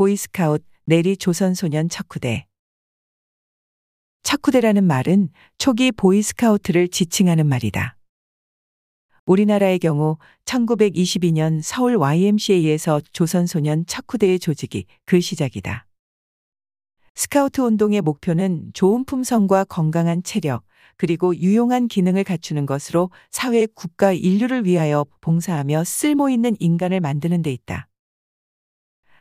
보이스카웃 내리 조선소년 척후대. 척후대라는 말은 초기 보이스카우트를 지칭하는 말이다. 우리나라의 경우 1922년 서울 YMCA에서 조선소년 척후대의 조직이 그 시작이다. 스카우트 운동의 목표는 좋은 품성과 건강한 체력, 그리고 유용한 기능을 갖추는 것으로 사회, 국가, 인류를 위하여 봉사하며 쓸모 있는 인간을 만드는 데 있다.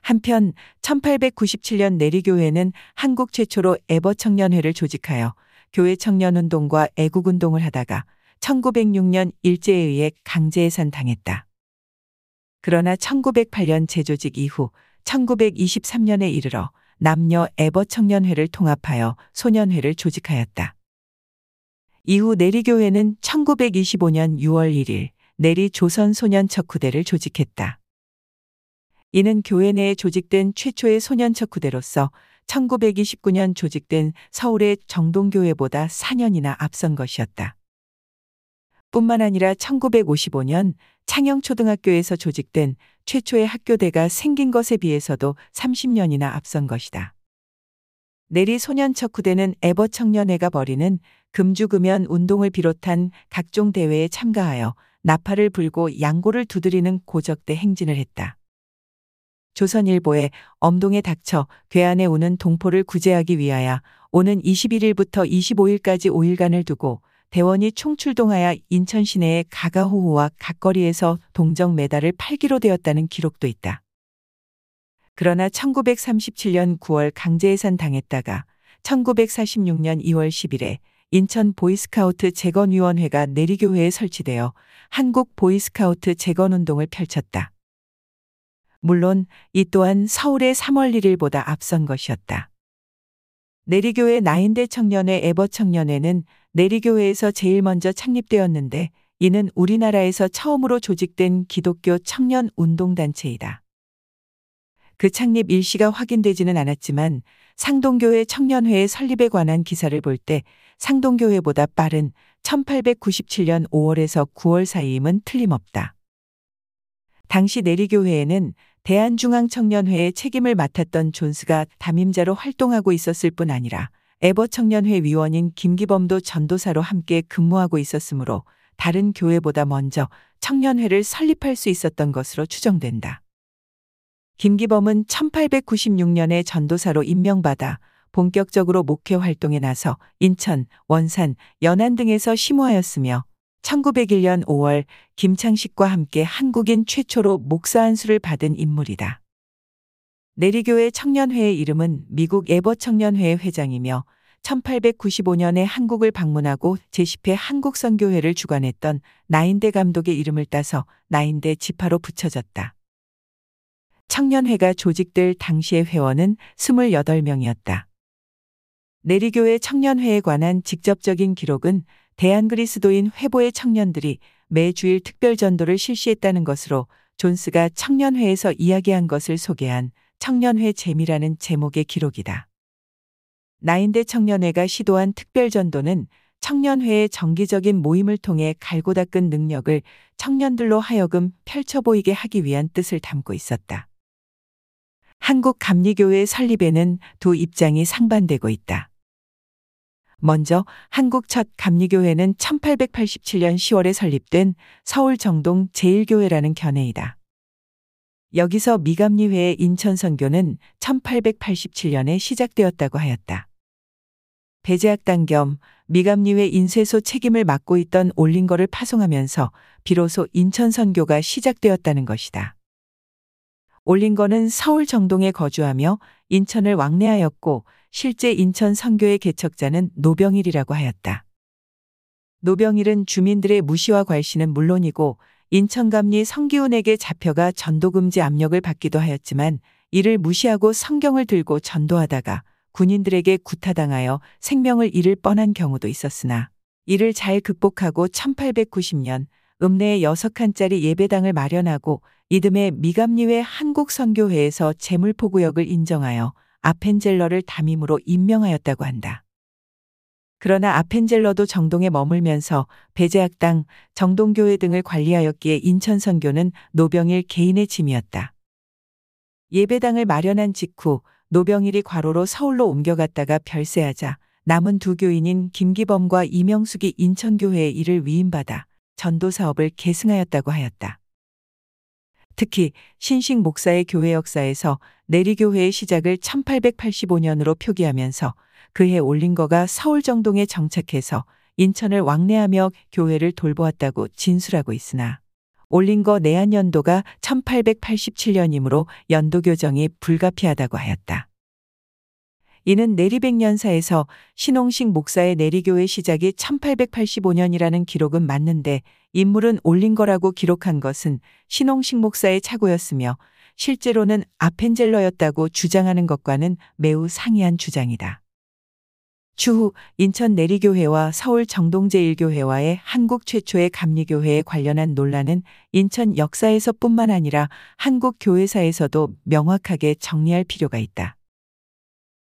한편 1897년 내리교회는 한국 최초로 에버 청년회를 조직하여 교회 청년운동과 애국운동을 하다가 1906년 일제에 의해 강제해산 당했다. 그러나 1908년 재조직 이후 1923년에 이르러 남녀 에버 청년회를 통합하여 소년회를 조직하였다. 이후 내리교회는 1925년 6월 1일 내리 조선 소년 척후대를 조직했다. 이는 교회 내에 조직된 최초의 소년 척후대로서 1929년 조직된 서울의 정동교회보다 4년이나 앞선 것이었다. 뿐만 아니라 1955년 창영초등학교에서 조직된 최초의 학교대가 생긴 것에 비해서도 30년이나 앞선 것이다. 내리 소년척 후대는 에버 청년회가 벌이는 금주금연 운동을 비롯한 각종 대회에 참가하여 나팔을 불고 양고를 두드리는 고적대 행진을 했다. 조선일보에 엄동에 닥쳐 괴한에 오는 동포를 구제하기 위하여 오는 21일부터 25일까지 5일간을 두고 대원이 총출동하여 인천 시내의 가가호호와 각거리에서 동정 메달을 팔기로 되었다는 기록도 있다. 그러나 1937년 9월 강제해산 당했다가 1946년 2월 10일에 인천 보이스카우트 재건위원회가 내리교회에 설치되어 한국 보이스카우트 재건운동을 펼쳤다. 물론 이 또한 서울의 3월 1일보다 앞선 것이었다. 내리교회 나인대 청년회 에버 청년회는 내리교회에서 제일 먼저 창립되었는데 이는 우리나라에서 처음으로 조직된 기독교 청년 운동단체이다. 그 창립 일시가 확인되지는 않았지만 상동교회 청년회의 설립에 관한 기사를 볼 때 상동교회보다 빠른 1897년 5월에서 9월 사이임은 틀림없다. 당시 내리교회에는 대한중앙청년회의 책임을 맡았던 존스가 담임자로 활동하고 있었을 뿐 아니라 에버 청년회 위원인 김기범도 전도사로 함께 근무하고 있었으므로 다른 교회보다 먼저 청년회를 설립할 수 있었던 것으로 추정된다. 김기범은 1896년에 전도사로 임명받아 본격적으로 목회 활동에 나서 인천, 원산, 연안 등에서 심호하였으며 1901년 5월 김창식과 함께 한국인 최초로 목사 안수를 받은 인물이다. 내리교회 청년회의 이름은 미국 에버 청년회 회장이며 1895년에 한국을 방문하고 제10회 한국선교회를 주관했던 나인대 감독의 이름을 따서 나인대 지파로 붙여졌다. 청년회가 조직될 당시의 회원은 28명이었다. 내리교회 청년회에 관한 직접적인 기록은 대한그리스도인 회보의 청년들이 매주일 특별 전도를 실시했다는 것으로 존스가 청년회에서 이야기한 것을 소개한 청년회 재미라는 제목의 기록이다. 나인대 청년회가 시도한 특별 전도는 청년회의 정기적인 모임을 통해 갈고 닦은 능력을 청년들로 하여금 펼쳐 보이게 하기 위한 뜻을 담고 있었다. 한국 감리교회 설립에는 두 입장이 상반되고 있다. 먼저 한국 첫 감리교회는 1887년 10월에 설립된 서울 정동 제1교회라는 견해이다. 여기서 미감리회의 인천 선교는 1887년에 시작되었다고 하였다. 배제학당 겸 미감리회 인쇄소 책임을 맡고 있던 올린거를 파송하면서 비로소 인천 선교가 시작되었다는 것이다. 올린거는 서울 정동에 거주하며 인천을 왕래하였고 실제 인천 선교의 개척자는 노병일이라고 하였다. 노병일은 주민들의 무시와 괄시는 물론이고 인천감리 성기훈에게 잡혀가 전도금지 압력을 받기도 하였지만 이를 무시하고 성경을 들고 전도하다가 군인들에게 구타당하여 생명을 잃을 뻔한 경우도 있었으나 이를 잘 극복하고 1890년 읍내에 6칸짜리 예배당을 마련하고 이듬해 미감리회 한국선교회에서 재물포구역을 인정하여 아펜젤러를 담임으로 임명하였다고 한다. 그러나 아펜젤러도 정동에 머물면서 배제학당, 정동교회 등을 관리하였기에 인천 선교는 노병일 개인의 짐이었다. 예배당을 마련한 직후 노병일이 과로로 서울로 옮겨갔다가 별세하자 남은 두 교인인 김기범과 이명숙이 인천교회에 이를 위임받아 전도 사업을 계승하였다고 하였다. 특히 신식 목사의 교회 역사에서 내리교회의 시작을 1885년으로 표기하면서 그해 올린거가 서울 정동에 정착해서 인천을 왕래하며 교회를 돌보았다고 진술하고 있으나 올린거 내한 연도가 1887년이므로 연도 교정이 불가피하다고 하였다. 이는 내리백년사에서 신홍식 목사의 내리교회 시작이 1885년이라는 기록은 맞는데 인물은 올린 거라고 기록한 것은 신홍식 목사의 착오였으며 실제로는 아펜젤러였다고 주장하는 것과는 매우 상이한 주장이다. 추후 인천 내리교회와 서울 정동제일교회와의 한국 최초의 감리교회에 관련한 논란은 인천 역사에서뿐만 아니라 한국 교회사에서도 명확하게 정리할 필요가 있다.